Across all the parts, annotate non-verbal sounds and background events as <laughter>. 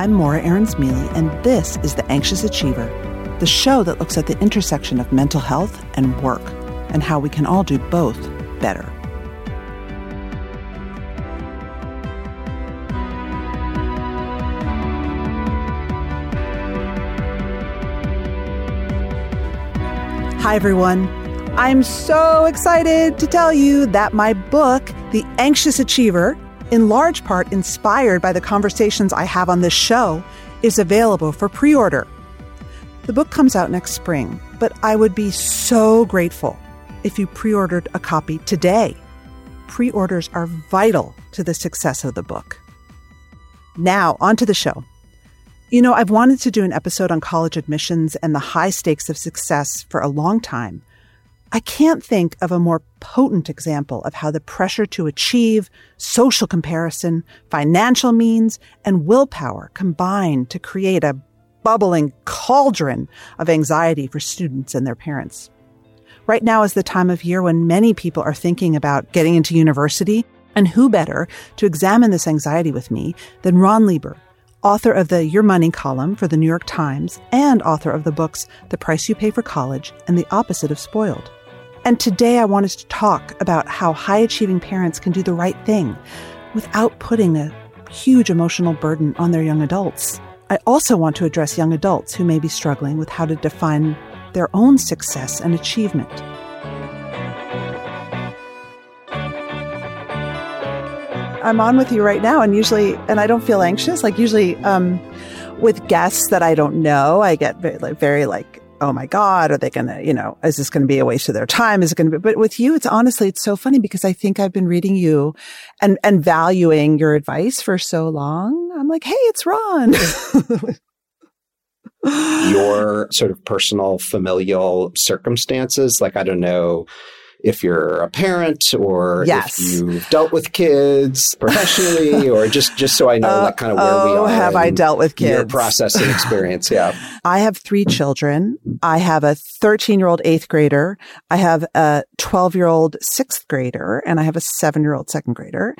I'm Morra Aarons-Mele, and this is The Anxious Achiever, the show that looks at the intersection of mental health and work and how we can all do both better. Hi, everyone. I'm so excited to tell you that my book, The Anxious Achiever, in large part inspired by the conversations I have on this show, is available for pre order. The book comes out next spring, but I would be so grateful if you pre ordered a copy today. Pre orders are vital to the success of the book. Now, on to the show. You know, I've wanted to do an episode on college admissions and the high stakes of success for a long time. I can't think of a more potent example of how the pressure to achieve, social comparison, financial means, and willpower combine to create a bubbling cauldron of anxiety for students and their parents. Right now is the time of year when many people are thinking about getting into university, and who better to examine this anxiety with me than Ron Lieber, author of the Your Money column for the New York Times and author of the books The Price You Pay for College and The Opposite of Spoiled. And today I wanted to talk about how high achieving parents can do the right thing without putting a huge emotional burden on their young adults. I also want to address young adults who may be struggling with how to define their own success and achievement. I'm on with you right now, and usually, and I don't feel anxious. Like usually, um, with guests that I don't know, I get very, like, very like oh my God, are they going to, you know, is this going to be a waste of their time? Is it going to be, but with you, it's honestly, it's so funny because I think I've been reading you and, and valuing your advice for so long. I'm like, Hey, it's Ron. your <laughs> sort of personal familial circumstances. Like, I don't know if you're a parent or yes. if you've dealt with kids professionally <laughs> or just just so I know uh, like kind of where oh, we are. have I dealt with kids? Your process and experience, yeah. <laughs> I have three children. I have a 13 year old eighth grader. I have a 12 year old sixth grader and I have a seven year old second grader.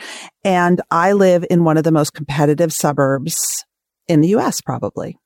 And I live in one of the most competitive suburbs in the US, probably.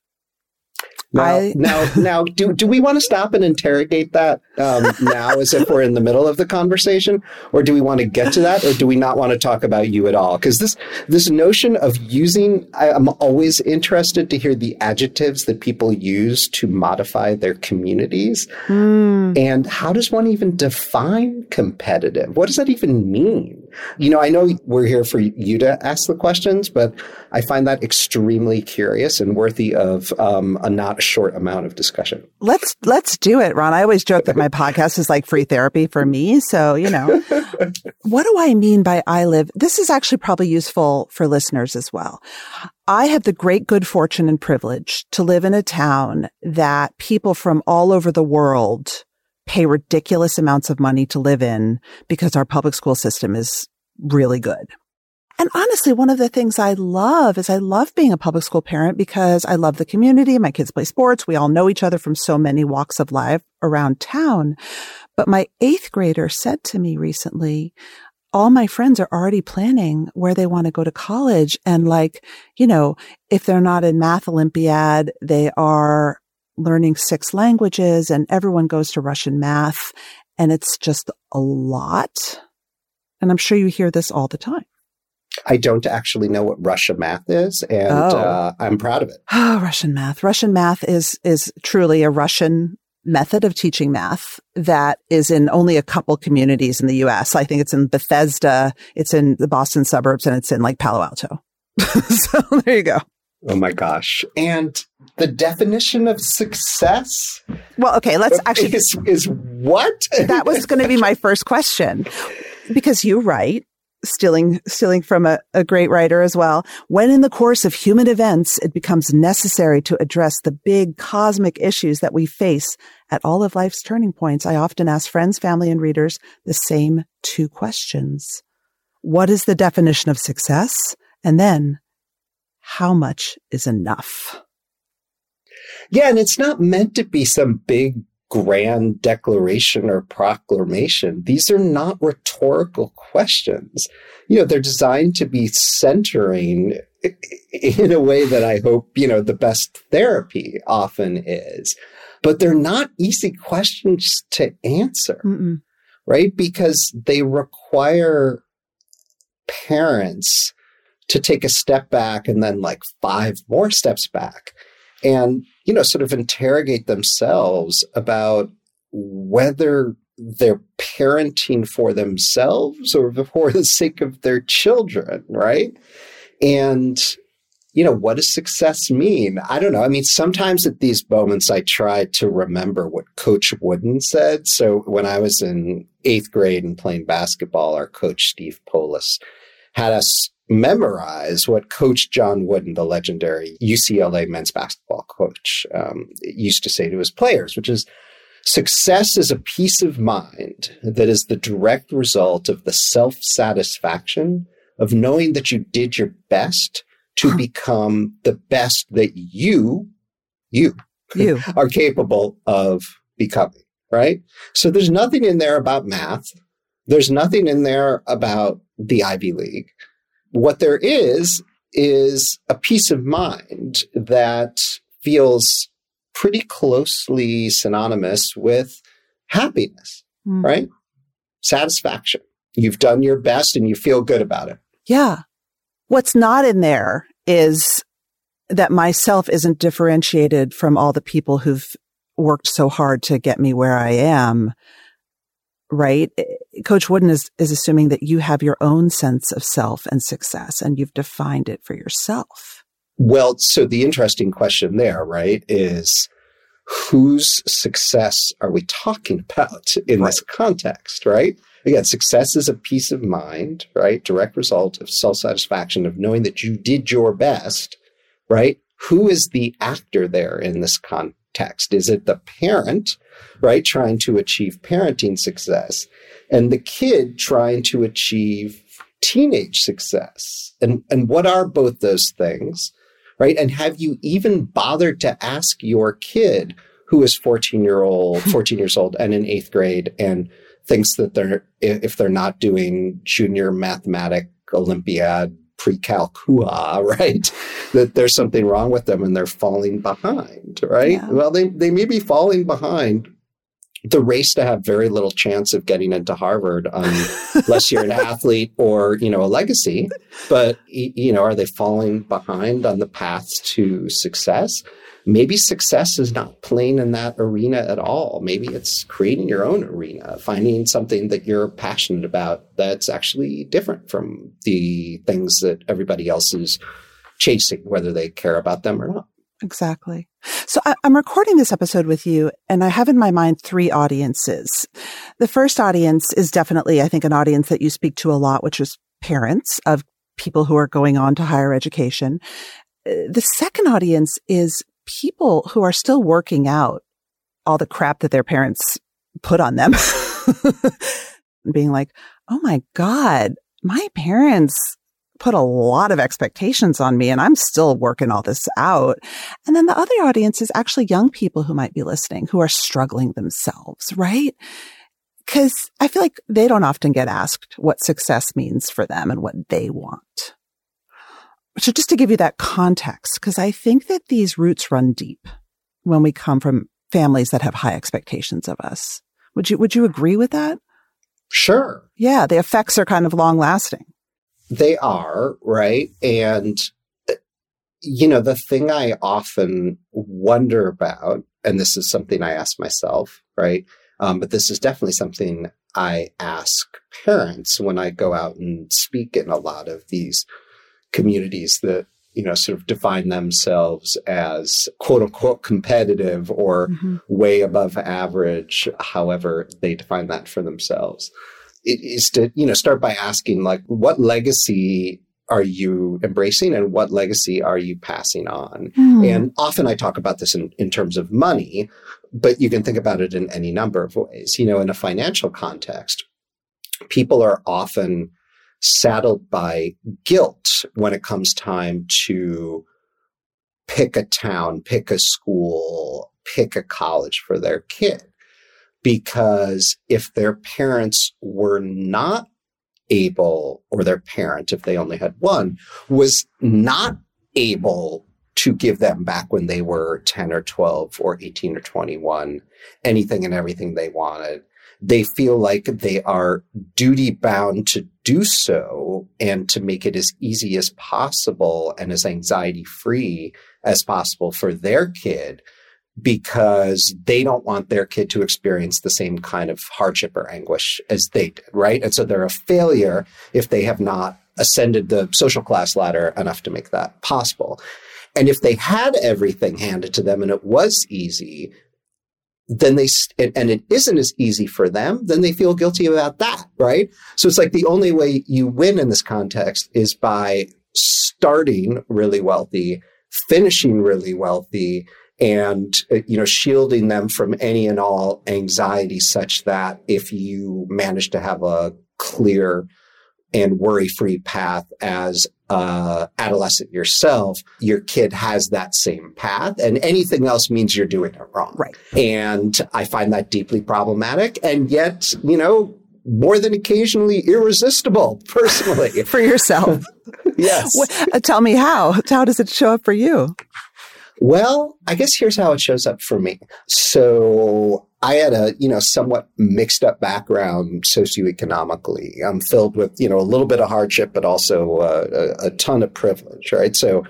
Now, I, <laughs> now, now, do do we want to stop and interrogate that um, now, as if we're in the middle of the conversation, or do we want to get to that, or do we not want to talk about you at all? Because this this notion of using, I, I'm always interested to hear the adjectives that people use to modify their communities, mm. and how does one even define competitive? What does that even mean? You know, I know we're here for you to ask the questions, but I find that extremely curious and worthy of um, a not short amount of discussion. Let's let's do it, Ron. I always joke that my <laughs> podcast is like free therapy for me. So you know, <laughs> what do I mean by I live? This is actually probably useful for listeners as well. I have the great good fortune and privilege to live in a town that people from all over the world pay ridiculous amounts of money to live in because our public school system is really good. And honestly, one of the things I love is I love being a public school parent because I love the community. My kids play sports. We all know each other from so many walks of life around town. But my eighth grader said to me recently, all my friends are already planning where they want to go to college. And like, you know, if they're not in math Olympiad, they are learning six languages and everyone goes to Russian math. And it's just a lot. And I'm sure you hear this all the time. I don't actually know what Russian math is, and oh. uh, I'm proud of it. <gasps> Oh, Russian math. Russian math is is truly a Russian method of teaching math that is in only a couple communities in the U.S. I think it's in Bethesda, it's in the Boston suburbs, and it's in like Palo Alto. <laughs> so there you go. Oh my gosh! And the definition of success? Well, okay, let's actually is, is what? that was going to be my first question because you write stealing stealing from a, a great writer as well. When in the course of human events, it becomes necessary to address the big cosmic issues that we face at all of life's turning points, I often ask friends, family, and readers the same two questions. What is the definition of success? And then, how much is enough? Yeah, and it's not meant to be some big grand declaration or proclamation. These are not rhetorical questions. You know, they're designed to be centering <laughs> in a way that I hope, you know, the best therapy often is. But they're not easy questions to answer, Mm-mm. right? Because they require parents to take a step back and then like five more steps back and you know sort of interrogate themselves about whether they're parenting for themselves or <laughs> for the sake of their children right? And you know what does success mean? I don't know. I mean sometimes at these moments i try to remember what coach wooden said. So when i was in eighth grade and playing basketball our coach steve polis had us memorize what Coach John Wooden, the legendary UCLA men's basketball coach, um, used to say to his players, which is success is a peace of mind that is the direct result of the self satisfaction of knowing that you did your best to <laughs> become the best that you, you, you <laughs> are capable of becoming. Right. So there's nothing in there about math. There's nothing in there about the Ivy League what there is, is a peace of mind that feels pretty closely synonymous with happiness, mm. right? Satisfaction. You've done your best and you feel good about it. Yeah. What's not in there is that myself isn't differentiated from all the people who've worked so hard to get me where I am right? Coach Wooden is, is assuming that you have your own sense of self and success and you've defined it for yourself. Well, so the interesting question there, right, is whose success are we talking about in right. this context, right? Again, success is a peace of mind, right? Direct result of self satisfaction of knowing that you did your best, right? Who is the actor there in this context? Is it the parent right? Trying to achieve parenting success and the kid trying to achieve teenage success. And, and what are both those things? Right. And have you even bothered to ask your kid who is 14 year old, <laughs> 14 years old and in eighth grade and thinks that they're, if they're not doing junior mathematic Olympiad pre-calcula, <laughs> right? that there's something wrong with them and they're falling behind, right? Yeah. Well, they, they may be falling behind the race to have very little chance of getting into Harvard um, <laughs> unless you're an athlete or, you know, a legacy. But, you know, are they falling behind on the path to success? Maybe success is not playing in that arena at all. Maybe it's creating your own arena, finding something that you're passionate about that's actually different from the things that everybody else is chasing, whether they care about them or not. Exactly. So I, am recording this episode with you and I have in my mind three audiences. The first audience is definitely, I think, an audience that you speak to a lot, which is parents of people who are going on to higher education. Uh, the second audience is people who are still working out all the crap that their parents put on them. <laughs> Being like, oh my God, my parents put a lot of expectations on me and I'm still working all this out. And then the other audience is actually young people who might be listening who are struggling themselves, right? Cause I feel like they don't often get asked what success means for them and what they want. So just to give you that context, because I think that these roots run deep when we come from families that have high expectations of us. Would you, would you agree with that? Sure. Yeah. The effects are kind of long lasting. They are, right? And, you know, the thing I often wonder about, and this is something I ask myself, right? Um, but this is definitely something I ask parents when I go out and speak in a lot of these communities that you know sort of define themselves as quote unquote competitive or mm-hmm. way above average however they define that for themselves is to, you know, start by asking like, what legacy are you embracing and what legacy are you passing on? Mm. And often I talk about this in, in terms of money, but you can think about it in any number of ways. You know, in a financial context, people are often saddled by guilt when it comes time to pick a town, pick a school, pick a college for their kid. Because if their parents were not able, or their parent, if they only had one, was not able to give them back when they were 10 or 12 or 18 or 21, anything and everything they wanted. They feel like they are duty bound to do so and to make it as easy as possible and as anxiety free as possible for their kid because they don't want their kid to experience the same kind of hardship or anguish as they did, right? And so they're a failure if they have not ascended the social class ladder enough to make that possible. And if they had everything handed to them and it was easy, then they, and it isn't as easy for them, then they feel guilty about that, right? So it's like the only way you win in this context is by starting really wealthy, finishing really wealthy, and uh, you know shielding them from any and all anxiety such that if you manage to have a clear and worry-free path as a adolescent yourself your kid has that same path and anything else means you're doing it wrong. Right. And i find that deeply problematic and yet you know more than occasionally irresistible <laughs> personally. For yourself. <laughs> Yes. Uh, tell me how. How does it show up for you well, I guess here's how it shows up for me. So I had a, you know, somewhat mixed up background socioeconomically. I'm filled with, you know, a little bit of hardship, but also uh, a, a, ton of privilege, right? So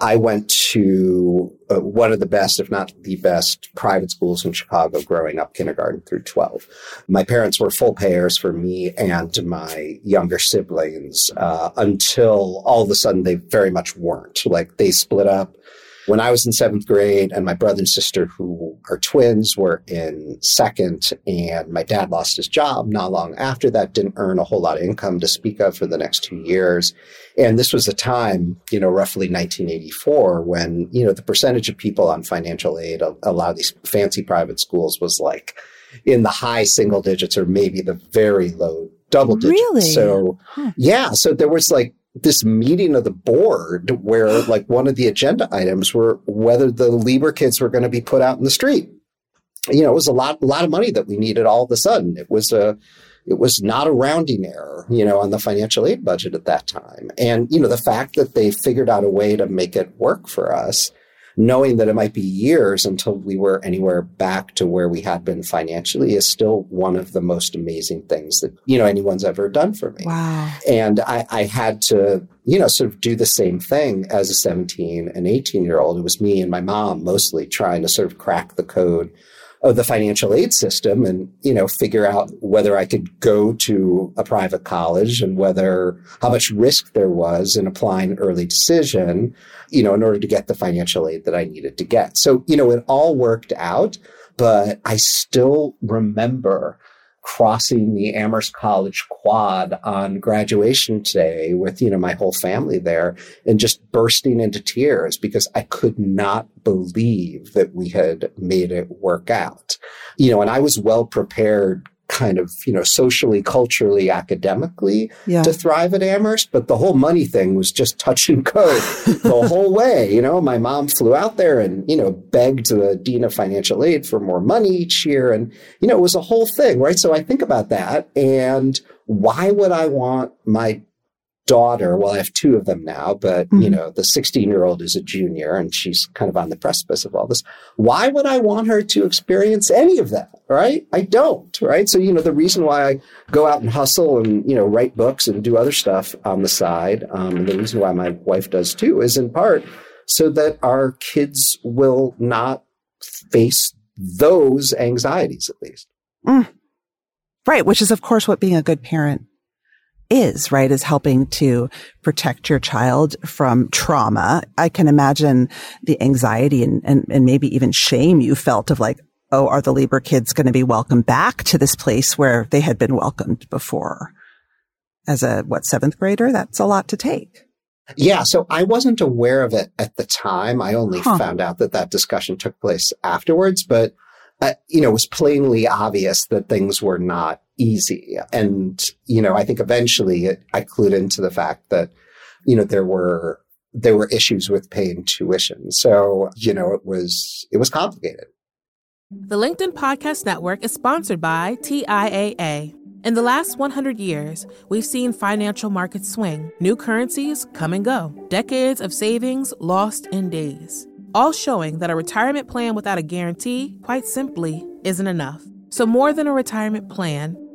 I went to uh, one of the best, if not the best, private schools in Chicago growing up, kindergarten through 12. My parents were full payers for me and my younger siblings uh, until all of a sudden they very much weren't. Like they split up when I was in seventh grade, and my brother and sister, who are twins, were in second, and my dad lost his job not long after that, didn't earn a whole lot of income to speak of for the next two years. And this was a time, you know, roughly 1984, when, you know, the percentage of people on financial aid, a, a lot of these fancy private schools was like in the high single digits or maybe the very low double digits. Really? So, huh. yeah. So there was like this meeting of the board where <gasps> like one of the agenda items were whether the Lieber kids were going to be put out in the street. You know, it was a lot, a lot of money that we needed all of a sudden. It was a, it was not a rounding error, you know, on the financial aid budget at that time. And, you know, the fact that they figured out a way to make it work for us knowing that it might be years until we were anywhere back to where we had been financially is still one of the most amazing things that you know anyone's ever done for me. Wow! And I, I had to you know sort of do the same thing as a 17 and 18 year old. It was me and my mom mostly trying to sort of crack the code of the financial aid system and you know figure out whether I could go to a private college and whether how much risk there was in applying early decision you know in order to get the financial aid that I needed to get. So you know it all worked out but I still remember crossing the Amherst College quad on graduation day with, you know, my whole family there and just bursting into tears because I could not believe that we had made it work out. You know, and I was well prepared kind of, you know, socially, culturally, academically yeah. to thrive at Amherst. But the whole money thing was just touch and go <laughs> the whole way. You know, my mom flew out there and, you know, begged the Dean of Financial Aid for more money each year. And, you know, it was a whole thing, right? So I think about that. And why would I want my daughter, well, I have two of them now, but mm-hmm. you know, the 16 year old is a junior and she's kind of on the precipice of all this. Why would I want her to experience any of that? Right? I don't. Right. So, you know, the reason why I go out and hustle and, you know, write books and do other stuff on the side, um, and the reason why my wife does too is in part so that our kids will not face those anxieties at least. Mm. Right. Which is, of course, what being a good parent is, right? Is helping to protect your child from trauma. I can imagine the anxiety and, and, and maybe even shame you felt of like, oh, are the Lieber kids going to be welcomed back to this place where they had been welcomed before? As a, what, seventh grader? That's a lot to take. Yeah. So I wasn't aware of it at the time. I only huh. found out that that discussion took place afterwards, but, uh, you know, it was plainly obvious that things were not easy. And, you know, I think eventually it, I clued into the fact that, you know, there were, there were issues with paying tuition. So, you know, it was, it was complicated. The LinkedIn Podcast Network is sponsored by TIAA. In the last 100 years, we've seen financial markets swing, new currencies come and go, decades of savings lost in days, all showing that a retirement plan without a guarantee, quite simply, isn't enough. So, more than a retirement plan,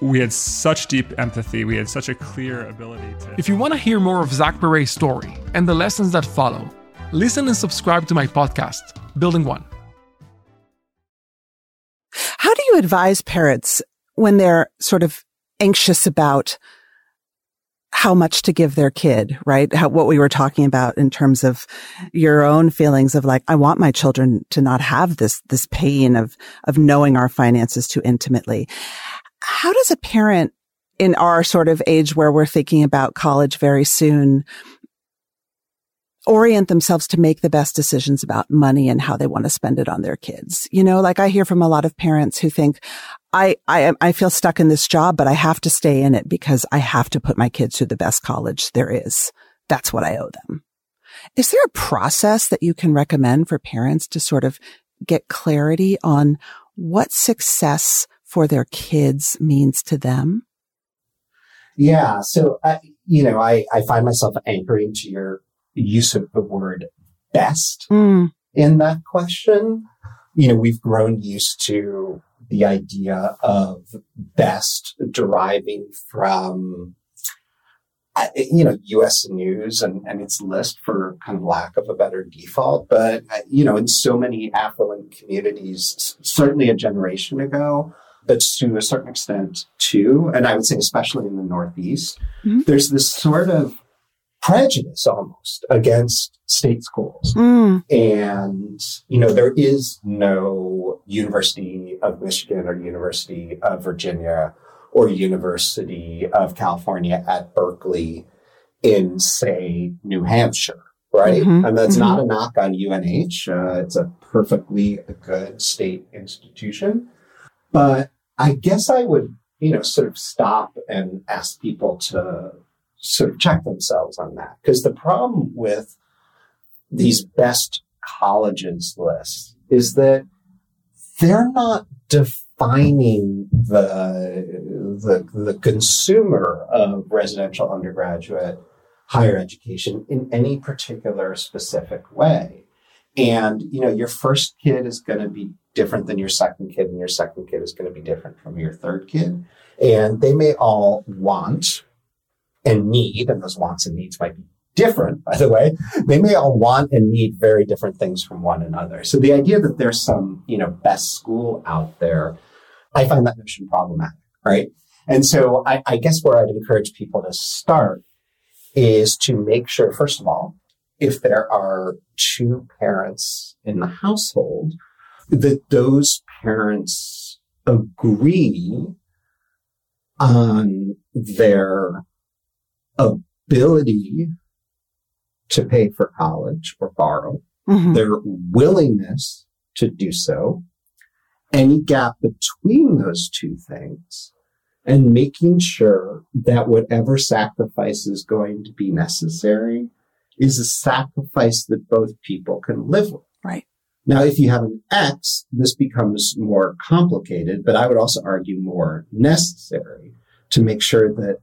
we had such deep empathy. We had such a clear ability to. If you want to hear more of Zach Perret's story and the lessons that follow, listen and subscribe to my podcast, Building One. How do you advise parents when they're sort of anxious about how much to give their kid, right? How, what we were talking about in terms of your own feelings of like, I want my children to not have this, this pain of, of knowing our finances too intimately how does a parent in our sort of age where we're thinking about college very soon orient themselves to make the best decisions about money and how they want to spend it on their kids. You know, like I hear from a lot of parents who think, I, I, I feel stuck in this job, but I have to stay in it because I have to put my kids through the best college there is. That's what I owe them. Is there a process that you can recommend for parents to sort of get clarity on what success for their kids means to them? Yeah. So, uh, you know, I, I find myself anchoring to your use of the word best mm. in that question. You know, we've grown used to the idea of best deriving from uh, you know, U.S. News and, and its list for kind of lack of a better default. But, uh, you know, in so many affluent communities, certainly a generation ago, but to a certain extent too, and I would say especially in the Northeast, mm-hmm. there's this sort of prejudice almost against state schools. Mm. And, you know, there is no University of Michigan or University of Virginia or University of California at Berkeley in, say, New Hampshire, right? Mm-hmm. And that's mm-hmm. not a knock on UNH. Uh, it's a perfectly good state institution. But I guess I would, you know, sort of stop and ask people to sort of check themselves on that. Because the problem with these best colleges lists is that they're not defining the, the, the consumer of residential undergraduate higher education in any particular specific way. And, you know, your first kid is going to be different than your second kid, and your second kid is going to be different from your third kid. And they may all want and need, and those wants and needs might be different, by the way. They may all want and need very different things from one another. So the idea that there's some, you know, best school out there, I find that notion problematic, right? And so I, I guess where I'd encourage people to start is to make sure, first of all, if there are two parents in the household, that those parents agree on their ability to pay for college or borrow mm-hmm. their willingness to do so, any gap between those two things, and making sure that whatever sacrifice is going to be necessary is a sacrifice that both people can live with. Right. Now, if you have an X, this becomes more complicated, but I would also argue more necessary to make sure that,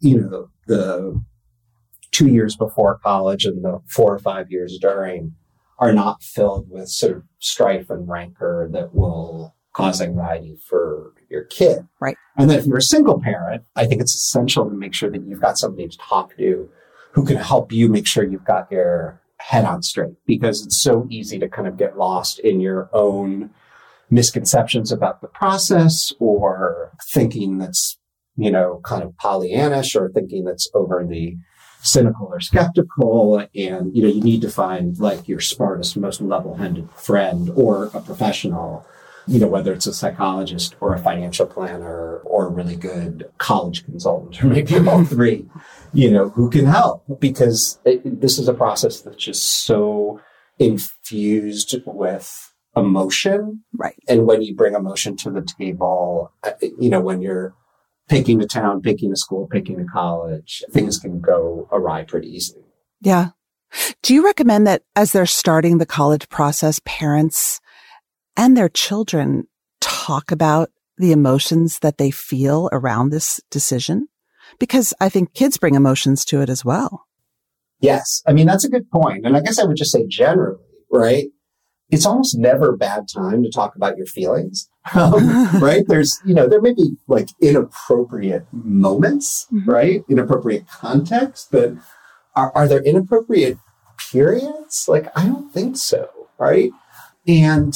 you know, the two years before college and the four or five years during are not filled with sort of strife and rancor that will cause anxiety for your kid. Right. And then if you're a single parent, I think it's essential to make sure that you've got somebody to talk to who can help you make sure you've got your head on straight because it's so easy to kind of get lost in your own misconceptions about the process or thinking that's, you know, kind of Pollyannish or thinking that's overly cynical or skeptical. And, you know, you need to find like your smartest, most level-headed friend or a professional you know, whether it's a psychologist or a financial planner or a really good college consultant or maybe all <laughs> three, you know, who can help because it, this is a process that's just so infused with emotion. Right. And when you bring emotion to the table, uh, you know, when you're picking a town, picking a school, picking a college, things can go awry pretty easily. Yeah. Do you recommend that as they're starting the college process, parents and their children talk about the emotions that they feel around this decision? Because I think kids bring emotions to it as well. Yes. I mean, that's a good point. And I guess I would just say generally, right? It's almost never a bad time to talk about your feelings, <laughs> um, <laughs> right? There's, you know, there may be like inappropriate moments, mm-hmm. right? Inappropriate context, but are, are there inappropriate periods? Like, I don't think so, right? And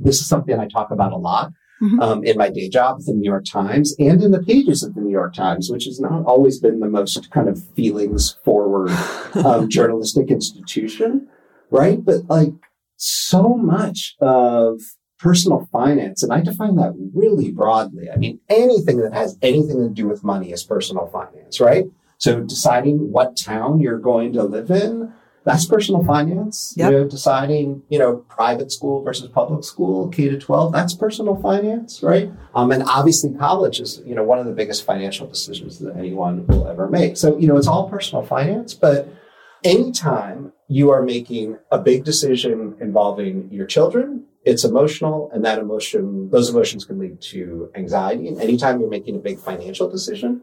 this is something I talk about a lot mm-hmm. um, in my day job at the New York Times and in the pages of the New York Times, which has not always been the most kind of feelings forward <laughs> um, journalistic institution, right? But like so much of personal finance, and I define that really broadly. I mean, anything that has anything to do with money is personal finance, right? So deciding what town you're going to live in, that's personal finance. Yep. You know, deciding, you know, private school versus public school, K to 12, that's personal finance, right? Um, and obviously college is, you know, one of the biggest financial decisions that anyone will ever make. So, you know, it's all personal finance, but anytime you are making a big decision involving your children, it's emotional and that emotion, those emotions can lead to anxiety. And anytime you're making a big financial decision,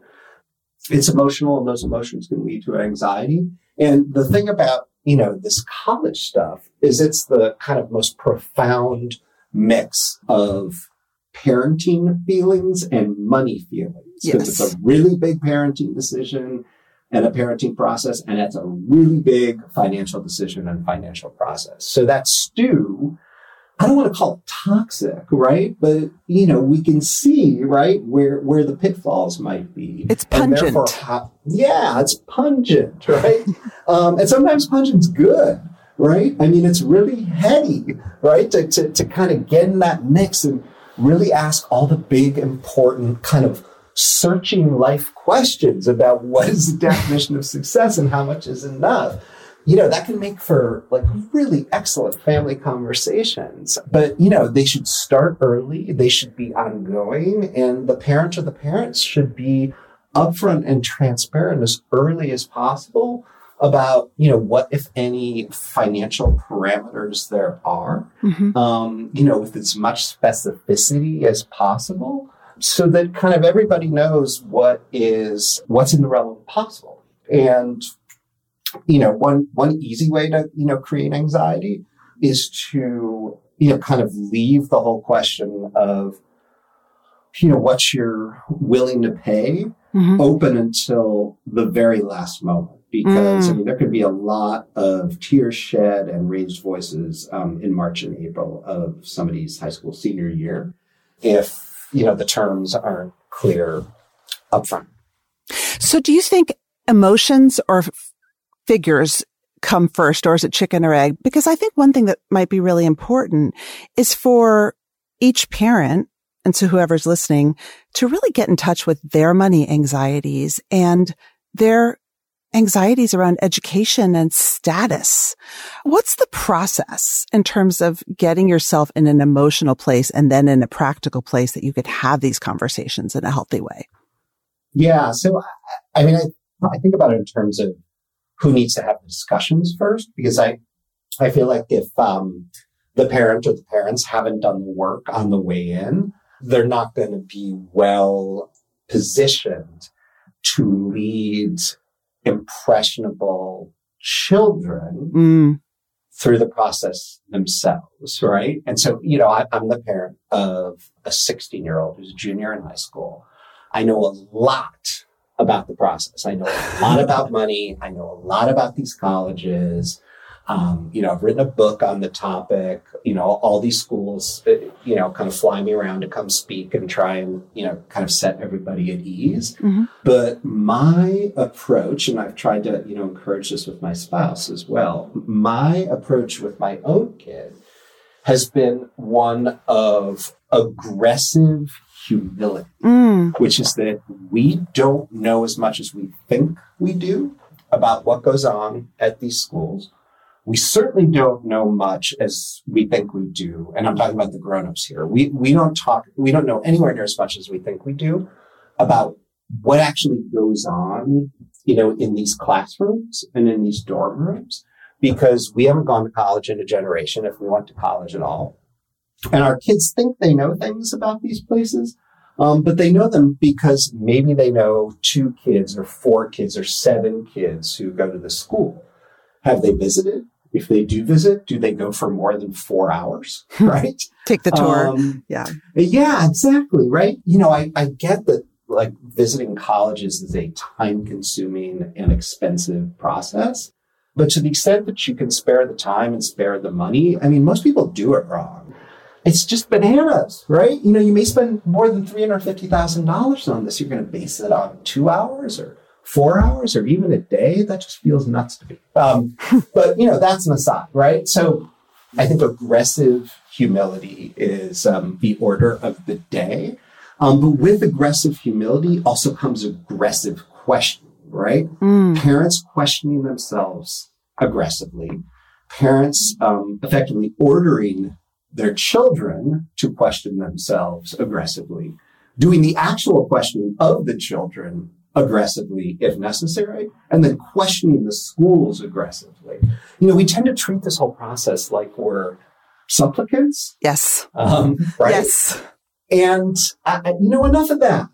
it's emotional and those emotions can lead to anxiety. And the thing about, you know, this college stuff is it's the kind of most profound mix of parenting feelings and money feelings. Because yes. it's a really big parenting decision and a parenting process, and it's a really big financial decision and financial process. So that stew I don't want to call it toxic, right? But you know, we can see right where where the pitfalls might be. It's pungent. How, yeah, it's pungent, <laughs> right? um, and sometimes pungent's good, right? I mean, it's really heady, right? To, to to kind of get in that mix and really ask all the big, important kind of searching life questions about what is the <laughs> definition of success and how much is enough you know, that can make for like really excellent family conversations. But, you know, they should start early. They should be ongoing and the parent or the parents should be upfront and transparent as early as possible about, you know, what, if any, financial parameters there are, mm-hmm. um, you know, with as much specificity as possible so that kind of everybody knows what is, what's in the realm of possible. And you know, one, one easy way to, you know, create anxiety is to, you know, kind of leave the whole question of, you know, what you're willing to pay mm-hmm. open until the very last moment. Because mm. I mean, there could be a lot of tears shed and raised voices um, in March and April of somebody's high school senior year if you know the terms aren't clear upfront. So, do you think emotions or figures come first or is it chicken or egg? Because I think one thing that might be really important is for each parent and to whoever's listening to really get in touch with their money anxieties and their anxieties around education and status. What's the process in terms of getting yourself in an emotional place and then in a practical place that you could have these conversations in a healthy way? Yeah. So, I mean, I, I think about it in terms of who needs to have discussions first, because I, I feel like if, um, the parent or the parents haven't done the work on the way in, they're not going to be well positioned to lead impressionable children mm. through the process themselves, right? And so, you know, I, I'm the parent of a 16 year old who's a junior in high school. I know a lot about the process. I know a lot about <laughs> money. I know a lot about these colleges. Um, you know, I've written a book on the topic. You know, all these schools, uh, you know, kind of fly me around to come speak and try and, you know, kind of set everybody at ease. Mm-hmm. But my approach, and I've tried to, you know, encourage this with my spouse as well, my approach with my own kid has been one of aggressive humility, mm. which is that we don't know as much as we think we do about what goes on at these schools we certainly don't know much as we think we do. And I'm talking about the grown-ups here. We, we don't talk, we don't know anywhere near as much as we think we do about what actually goes on, you know, in these classrooms and in these dorm rooms because we haven't gone to college in a generation if we went to college at all. And our kids think they know things about these places. Um, but they know them because maybe they know two kids or four kids or seven kids who go to the school. Have they visited? if they do visit, do they go for more than four hours? <laughs> Right? Take the tour. Um, yeah. Yeah, exactly. Right. You know, I, I get that like visiting colleges is a time consuming and expensive process. But to the extent that you can spare the time and spare the money, I mean, most people do it wrong. It's just bananas, right? You know, you may spend more than $350,000 on this. You're going to base it on two hours or four hours or even a day, that just feels nuts to me. Um, <laughs> but, you know, that's an aside, right? So I think aggressive humility is um, the order of the day. Um, but with aggressive humility also comes aggressive questioning, right? Mm. Parents questioning themselves aggressively, parents um, effectively ordering their children to question themselves aggressively, doing the actual questioning of the children aggressively if necessary, and then questioning the schools aggressively. You know, we tend to treat this whole process like we're supplicants. Yes. Um, right? Yes. And I, you know, enough of that.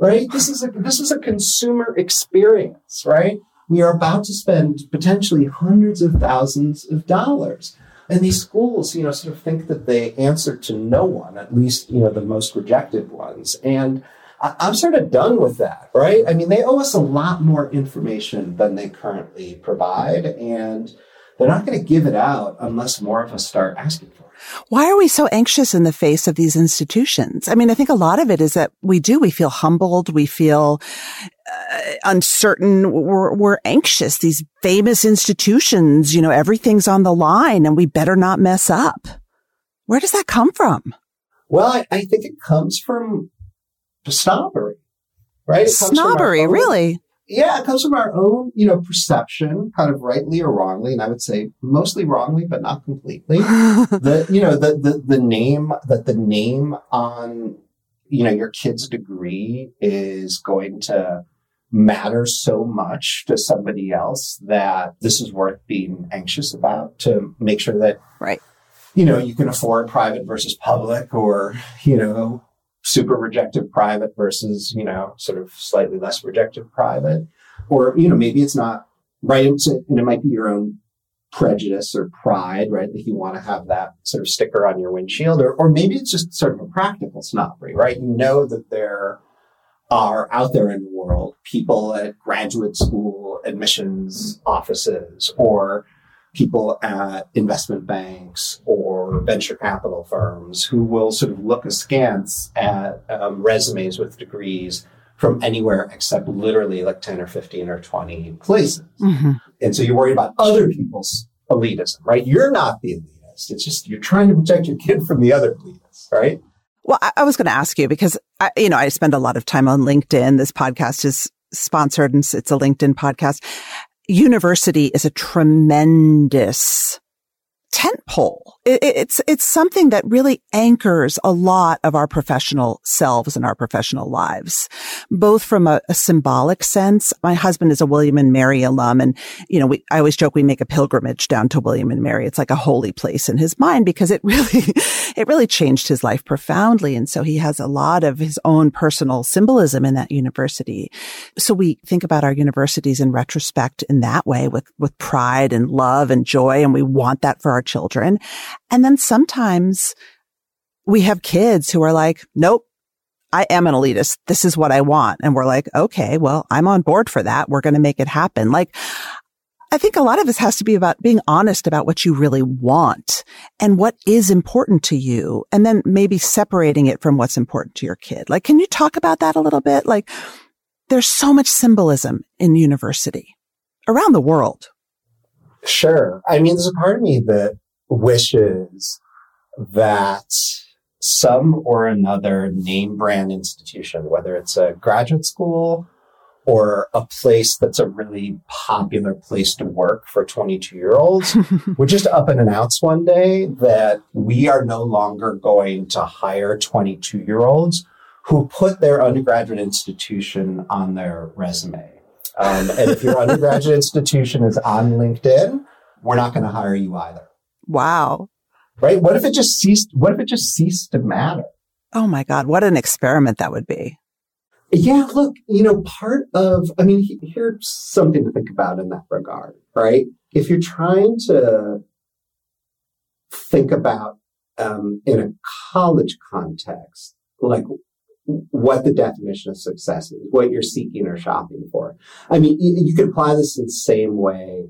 Right. This is a this is a consumer experience. Right. We are about to spend potentially hundreds of thousands of dollars. And these schools, you know, sort of think that they answer to no one, at least, you know, the most rejective ones. And I'm sort of done with that, right? I mean, they owe us a lot more information than they currently provide, and they're not going to give it out unless more of us start asking for it. Why are we so anxious in the face of these institutions? I mean, I think a lot of it is that we do. We feel humbled. We feel uh, uncertain. We're, we're anxious. These famous institutions, you know, everything's on the line and we better not mess up. Where does that come from? Well, I, I think it comes from snobbery, right? Snobbery, own, really? Yeah, it comes from our own, you know, perception, kind of rightly or wrongly, and I would say mostly wrongly, but not completely. <laughs> the, you know, the, the the name that the name on, you know, your kid's degree is going to matter so much to somebody else that this is worth being anxious about to make sure that right you know you can afford private versus public or you know super rejective private versus, you know, sort of slightly less rejective private. Or, you know, maybe it's not right. And it might be your own prejudice or pride, right? That you want to have that sort of sticker on your windshield. Or, or maybe it's just sort of a practical snobbery, right? You know that there are out there in the world people at graduate school admissions offices or people at investment banks or venture capital firms who will sort of look askance at um, resumes with degrees from anywhere except literally like 10 or 15 or 20 places. Mm-hmm. And so you're worried about other people's elitism, right? You're not the elitist. It's just you're trying to protect your kid from the other elitists, right? Well, I, I was going to ask you because I, you know I spend a lot of time on LinkedIn. This podcast is sponsored and it's a LinkedIn podcast. University is a tremendous tentpole. It, it's it's something that really anchors a lot of our professional selves and our professional lives, both from a, a, symbolic sense. My husband is a William and Mary alum, and you know, we, I always joke we make a pilgrimage down to William and Mary. It's like a holy place in his mind because it <laughs> really it really changed his life profoundly, and so he has a lot of his own personal symbolism in that university. So we think about our universities in retrospect in that way with with pride and love and joy, and we want that for our children. And then sometimes we have kids who are like, nope, I am an elitist. This is what I want. And we're like, okay, well, I'm on board for that. We're going to make it happen. Like, I think a lot of this has to be about being honest about what you really want and what is important to you. And then maybe separating it from what's important to your kid. Like, can you talk about that a little bit? Like, there's so much symbolism in university around the world. Sure. I mean, there's a part of me that wishes that some or another name brand institution, whether it's a graduate school or a place that's a really popular place to work for 22 year olds, <laughs> would just up and announce one day that we are no longer going to hire 22 year olds who put their undergraduate institution on their resume. Um, and if your undergraduate institution is on LinkedIn, we're not going to hire you either. Wow. Right? What if it just ceased? What if it just ceased to matter? Oh my God. What an experiment that would be. Yeah. Look, you know, part of, I mean, here's something to think about in that regard, right? If you're trying to think about um, in a college context, like what the definition of success is, what you're seeking or shopping for. I mean, you, you could apply this in the same way.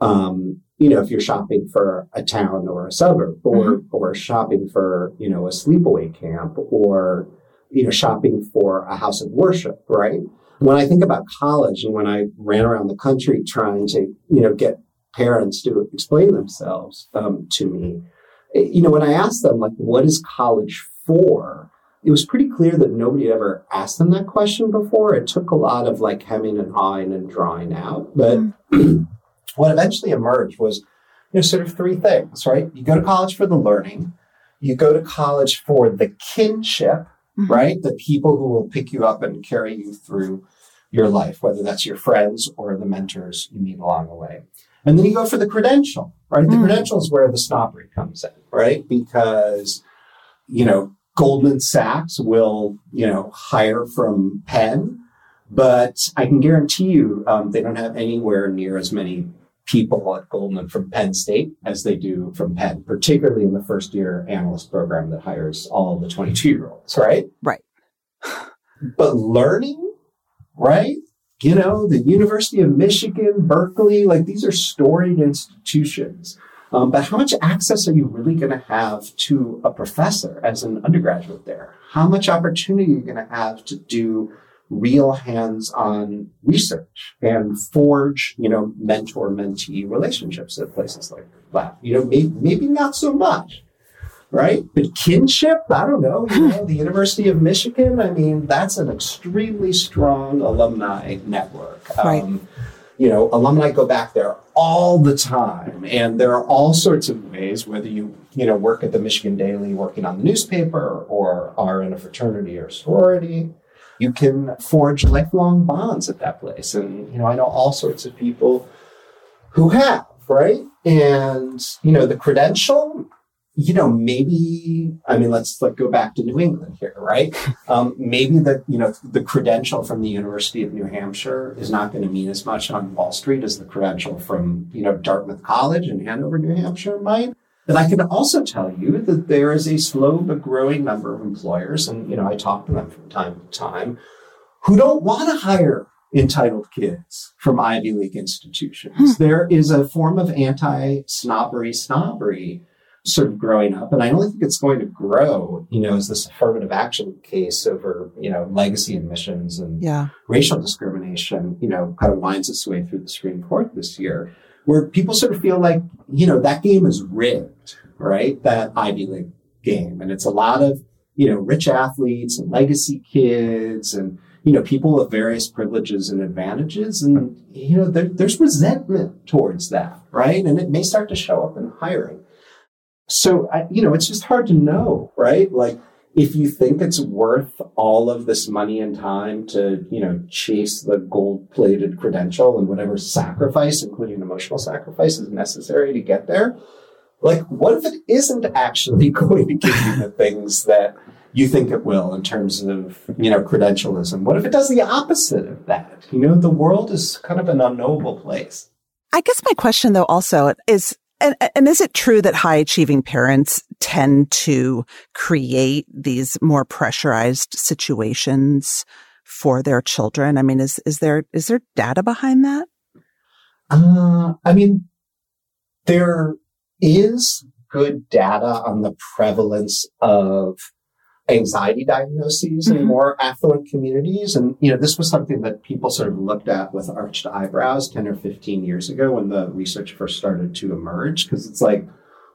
Um, you know, if you're shopping for a town or a suburb or, mm-hmm. or shopping for, you know, a sleepaway camp or, you know, shopping for a house of worship, right? When I think about college and when I ran around the country trying to, you know, get parents to explain themselves um, to me, eh, you know, when I asked them, like, what is college for? It was pretty clear that nobody ever asked them that question before. It took a lot of like hemming and hawing and drawing out. But mm. <clears throat> what eventually emerged was, you know, sort of three things, right? You go to college for the learning. You go to college for the kinship, mm-hmm. right? The people who will pick you up and carry you through your life, whether that's your friends or the mentors you meet along the way. And then you go for the credential, right? Mm. The credential is where the snobbery comes in, right? Because, you know, Goldman Sachs will, you know, hire from Penn, but I can guarantee you um, they don't have anywhere near as many people at Goldman from Penn State as they do from Penn, particularly in the first year analyst program that hires all the 22 year olds, right? Right. <sighs> but learning, right? You know, the University of Michigan, Berkeley, like these are storied institutions um, but how much access are you really going to have to a professor as an undergraduate there? How much opportunity are you going to have to do real hands-on research and forge, you know, mentor-mentee relationships at places like that? You know, maybe, maybe not so much right? But kinship, I don't know, you know, the University of Michigan, I mean, that's an extremely strong alumni network. Right. You know, alumni go back there all the time. And there are all sorts of ways, whether you, you know, work at the Michigan Daily working on the newspaper or are in a fraternity or sorority, you can forge lifelong bonds at that place. And, you know, I know all sorts of people who have, right? And, you know, the credential, you know, maybe, I mean, let's like go back to New England here, right? <laughs> Um, maybe the, you know, the credential from the University of New Hampshire is not going to mean as much on Wall Street as the credential from, you know, Dartmouth College in Hanover, New Hampshire might. But I can also tell you that there is a slow but growing number of employers, and, you know, I talk to them from time to time, who don't want to hire entitled kids from Ivy League institutions. Hmm. There is a form of anti snobbery snobbery sort of growing up. And I only think it's going to grow, you know, as this affirmative action case over, you know, legacy admissions and yeah. racial discrimination, you know, kind of winds its way through the Supreme Court this year, where people sort of feel like, you know, that game is rigged, right? That Ivy League game. And it's a lot of, you know, rich athletes and legacy kids and, you know, people with various privileges and advantages. And, you know, there, there's resentment towards that, right? And it may start to show up in hiring. So, I, you know, it's just hard to know, right? Like, if you think it's worth all of this money and time to, you know, chase the gold plated credential and whatever sacrifice, including emotional sacrifice, is necessary to get there, like, what if it isn't actually <laughs> going to give you the things that you think it will in terms of, you know, credentialism? What if it does the opposite of that? You know, the world is kind of an unknowable place. I guess my question though also is and, and is it true that high achieving parents tend to create these more pressurized situations for their children? I mean, is, is there, is there data behind that? Uh, I mean, there is good data on the prevalence of anxiety diagnoses mm-hmm. in more affluent communities. And, you know, this was something that people sort of looked at with arched eyebrows 10 or 15 years ago when the research first started to emerge. Cause it's like,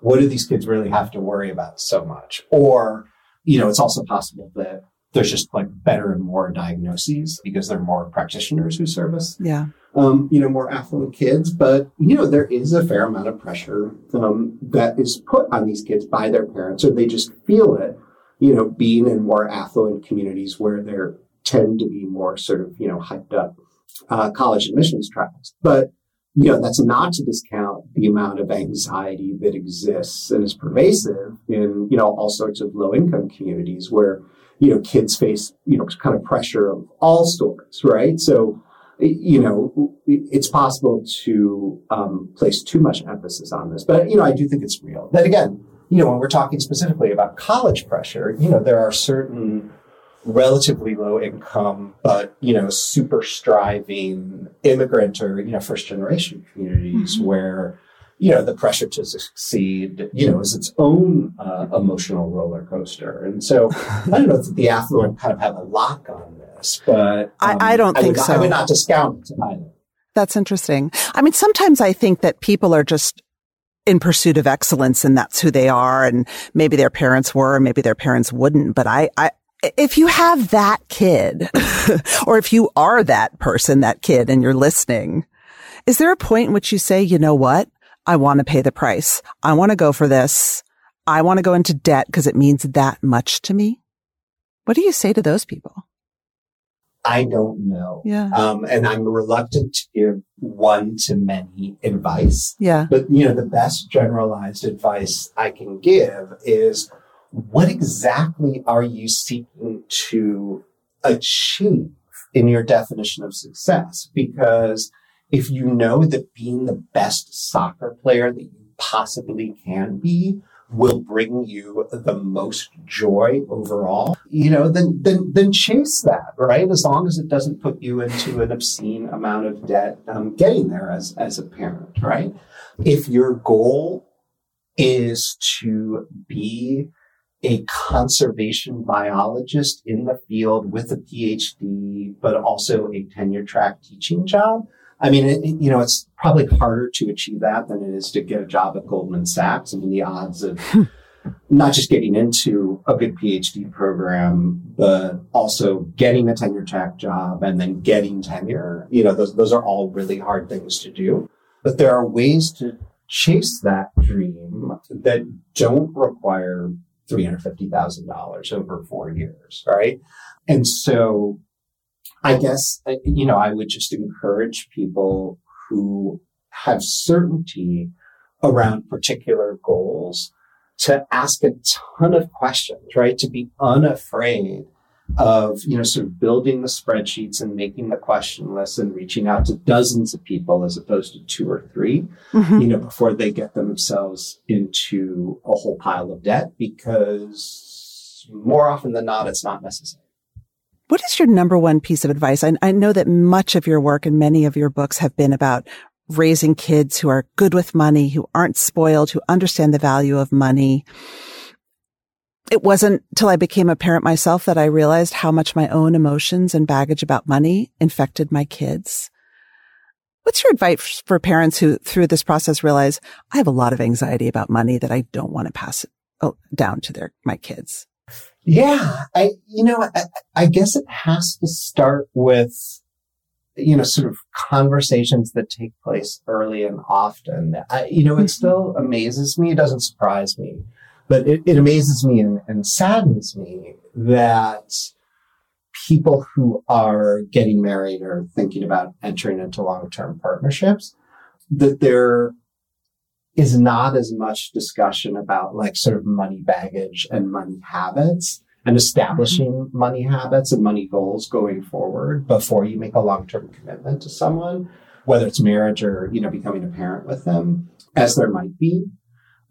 what do these kids really have to worry about so much? Or, you know, it's also possible that there's just like better and more diagnoses because there are more practitioners who service. Yeah. Um, you know, more affluent kids, but you know, there is a fair amount of pressure um, that is put on these kids by their parents, or they just feel it you know, being in more affluent communities where there tend to be more sort of, you know, hyped up uh, college admissions trials. But, you know, that's not to discount the amount of anxiety that exists and is pervasive in, you know, all sorts of low income communities where, you know, kids face, you know, kind of pressure of all sorts, right? So, you know, it's possible to um, place too much emphasis on this, but you know, I do think it's real. That again, you know, when we're talking specifically about college pressure, you know, there are certain relatively low income, but, you know, super striving immigrant or, you know, first generation communities mm-hmm. where, you know, the pressure to succeed, you know, is its own uh, emotional roller coaster. And so I don't know that the affluent kind of have a lock on this, but um, I, I, don't think I so. I would not discount it either. That's interesting. I mean, sometimes I think that people are just in pursuit of excellence and that's who they are. And maybe their parents were, maybe their parents wouldn't. But I, I, if you have that kid <laughs> or if you are that person, that kid and you're listening, is there a point in which you say, you know what? I want to pay the price. I want to go for this. I want to go into debt because it means that much to me. What do you say to those people? I don't know. Yeah. Um, and I'm reluctant to give one to many advice. Yeah. But, you know, the best generalized advice I can give is what exactly are you seeking to achieve in your definition of success? Because if you know that being the best soccer player that you possibly can be will bring you the most joy overall, you know, then, then, then chase that, right? As long as it doesn't put you into an obscene amount of debt, um, getting there as, as a parent, right? If your goal is to be a conservation biologist in the field with a PhD, but also a tenure track teaching job, I mean, it, you know, it's probably harder to achieve that than it is to get a job at Goldman Sachs. I mean, the odds of hmm. not just getting into a good PhD program, but also getting a tenure track job and then getting tenure, you know, those, those are all really hard things to do. But there are ways to chase that dream that don't require $350,000 over four years, right? And so I guess, you know, I would just encourage people who have certainty around particular goals to ask a ton of questions, right? To be unafraid of, you know, sort of building the spreadsheets and making the question lists and reaching out to dozens of people as opposed to two or 3 mm-hmm. you know, before they get themselves into a whole pile of debt because more often than not, it's not necessary. What is your number one piece of advice? I, I, know that much of your work and many of your books have been about raising kids who are good with money, who aren't spoiled, who understand the value of money. It wasn't till I became a parent myself that I realized how much my own emotions and baggage about money infected my kids. What's your advice for parents who through this process realize I have a lot of anxiety about money that I don't want to pass oh, down to their, my kids? Yeah, I you know I, I guess it has to start with you know sort of conversations that take place early and often. I, you know, it mm-hmm. still amazes me. It doesn't surprise me, but it, it amazes me and, and saddens me that people who are getting married or thinking about entering into long-term partnerships that there is not as much discussion about like sort of money baggage and money habits and establishing mm-hmm. money habits and money goals going forward before you make a long-term commitment to someone, whether it's marriage or, you know, becoming a parent with them, as there might be.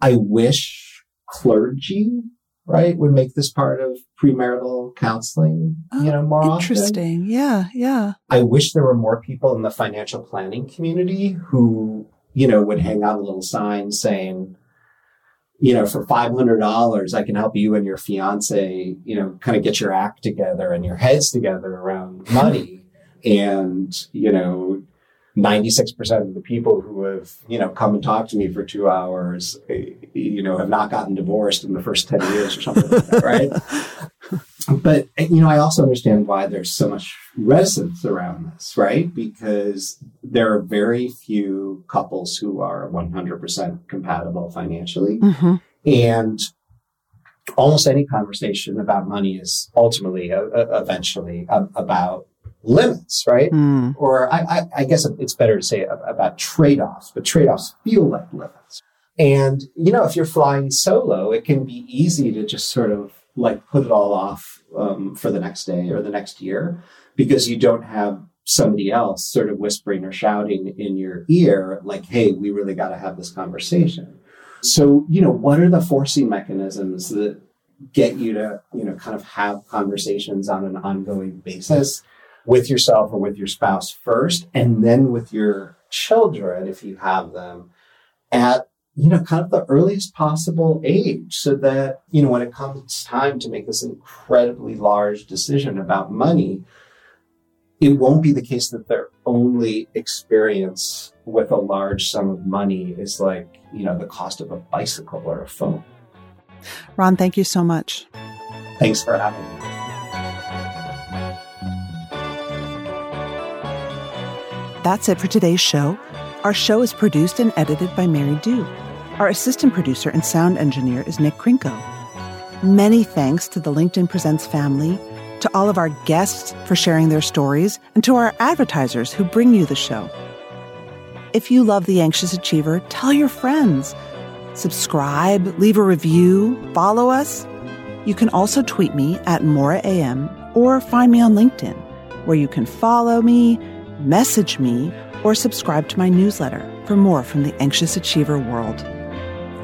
I wish clergy, right, would make this part of premarital counseling, oh, you know, more interesting. Often. Yeah, yeah. I wish there were more people in the financial planning community who you know, would hang out a little sign saying, you know, for $500, I can help you and your fiance, you know, kind of get your act together and your heads together around <laughs> money. and, you know, 96% of the people who have, you know, come and talked to me for two hours, eh, you know, have not gotten divorced in the first 10 years or something like that, right? <laughs> but you know, I also understand why there's so much reticence around this, right? Because there are very few couples who are 100% compatible financially, mm-hmm. and almost any conversation about money is ultimately, uh, uh eventually, uh, about limits, right? Mm. Or I, I, I, guess it's better to say about trade-offs, but trade-offs feel like limits. And you know, if you're flying solo, it can be easy to just sort of like put it all off um, for the next day or the next year because you don't have somebody else sort of whispering or shouting in your ear like hey we really got to have this conversation. So you know what are the forcing mechanisms that get you to you know kind of have conversations on an ongoing basis with yourself or with your spouse first and then with your children if you have them at you know, kind of the earliest possible age so that, you know, when it comes time to make this incredibly large decision about money, it won't be the case that their only experience with a large sum of money is like, you know, the cost of a bicycle or a phone. Ron, thank you so much. Thanks for having me. That's it for today's show. Our show is produced and edited by Mary Dew. Our assistant producer and sound engineer is Nick Krinko. Many thanks to the LinkedIn Presents family, to all of our guests for sharing their stories, and to our advertisers who bring you the show. If you love The Anxious Achiever, tell your friends. Subscribe, leave a review, follow us. You can also tweet me at MorraAM or find me on LinkedIn, where you can follow me, message me, or subscribe to my newsletter for more from the Anxious Achiever world.